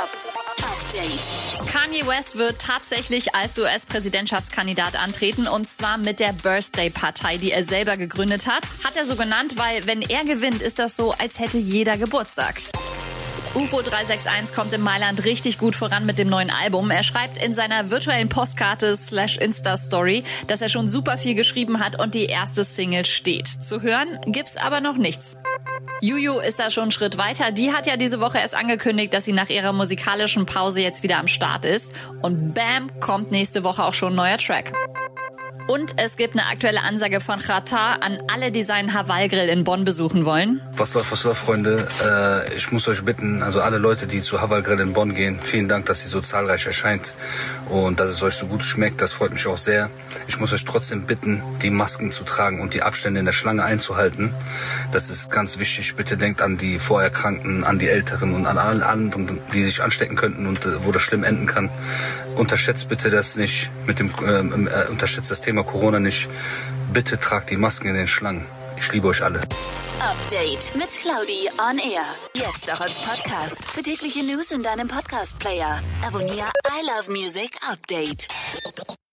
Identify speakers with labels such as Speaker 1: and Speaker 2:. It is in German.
Speaker 1: Update.
Speaker 2: Kanye West wird tatsächlich als US-Präsidentschaftskandidat antreten und zwar mit der Birthday-Partei, die er selber gegründet hat. Hat er so genannt, weil wenn er gewinnt, ist das so, als hätte jeder Geburtstag. UFO 361 kommt in Mailand richtig gut voran mit dem neuen Album. Er schreibt in seiner virtuellen Postkarte slash Insta-Story, dass er schon super viel geschrieben hat und die erste Single steht. Zu hören gibt's aber noch nichts. Juju ist da schon einen Schritt weiter. Die hat ja diese Woche erst angekündigt, dass sie nach ihrer musikalischen Pause jetzt wieder am Start ist. Und bam, kommt nächste Woche auch schon ein neuer Track. Und es gibt eine aktuelle Ansage von Qatar an alle, die seinen Haval Grill in Bonn besuchen wollen.
Speaker 3: Was läuft, was läuft, Freunde? Äh, ich muss euch bitten, also alle Leute, die zu Haval Grill in Bonn gehen, vielen Dank, dass ihr so zahlreich erscheint und dass es euch so gut schmeckt. Das freut mich auch sehr. Ich muss euch trotzdem bitten, die Masken zu tragen und die Abstände in der Schlange einzuhalten. Das ist ganz wichtig. Bitte denkt an die Vorerkrankten, an die Älteren und an alle anderen, die sich anstecken könnten und äh, wo das schlimm enden kann. Unterschätzt bitte das nicht mit dem ähm, äh, unterschätzt das Thema Corona nicht. Bitte tragt die Masken in den Schlangen. Ich liebe euch alle.
Speaker 1: Update mit Claudi on Air. Jetzt auch als Podcast. Für tägliche News in deinem Podcast-Player. Abonniere I Love Music Update.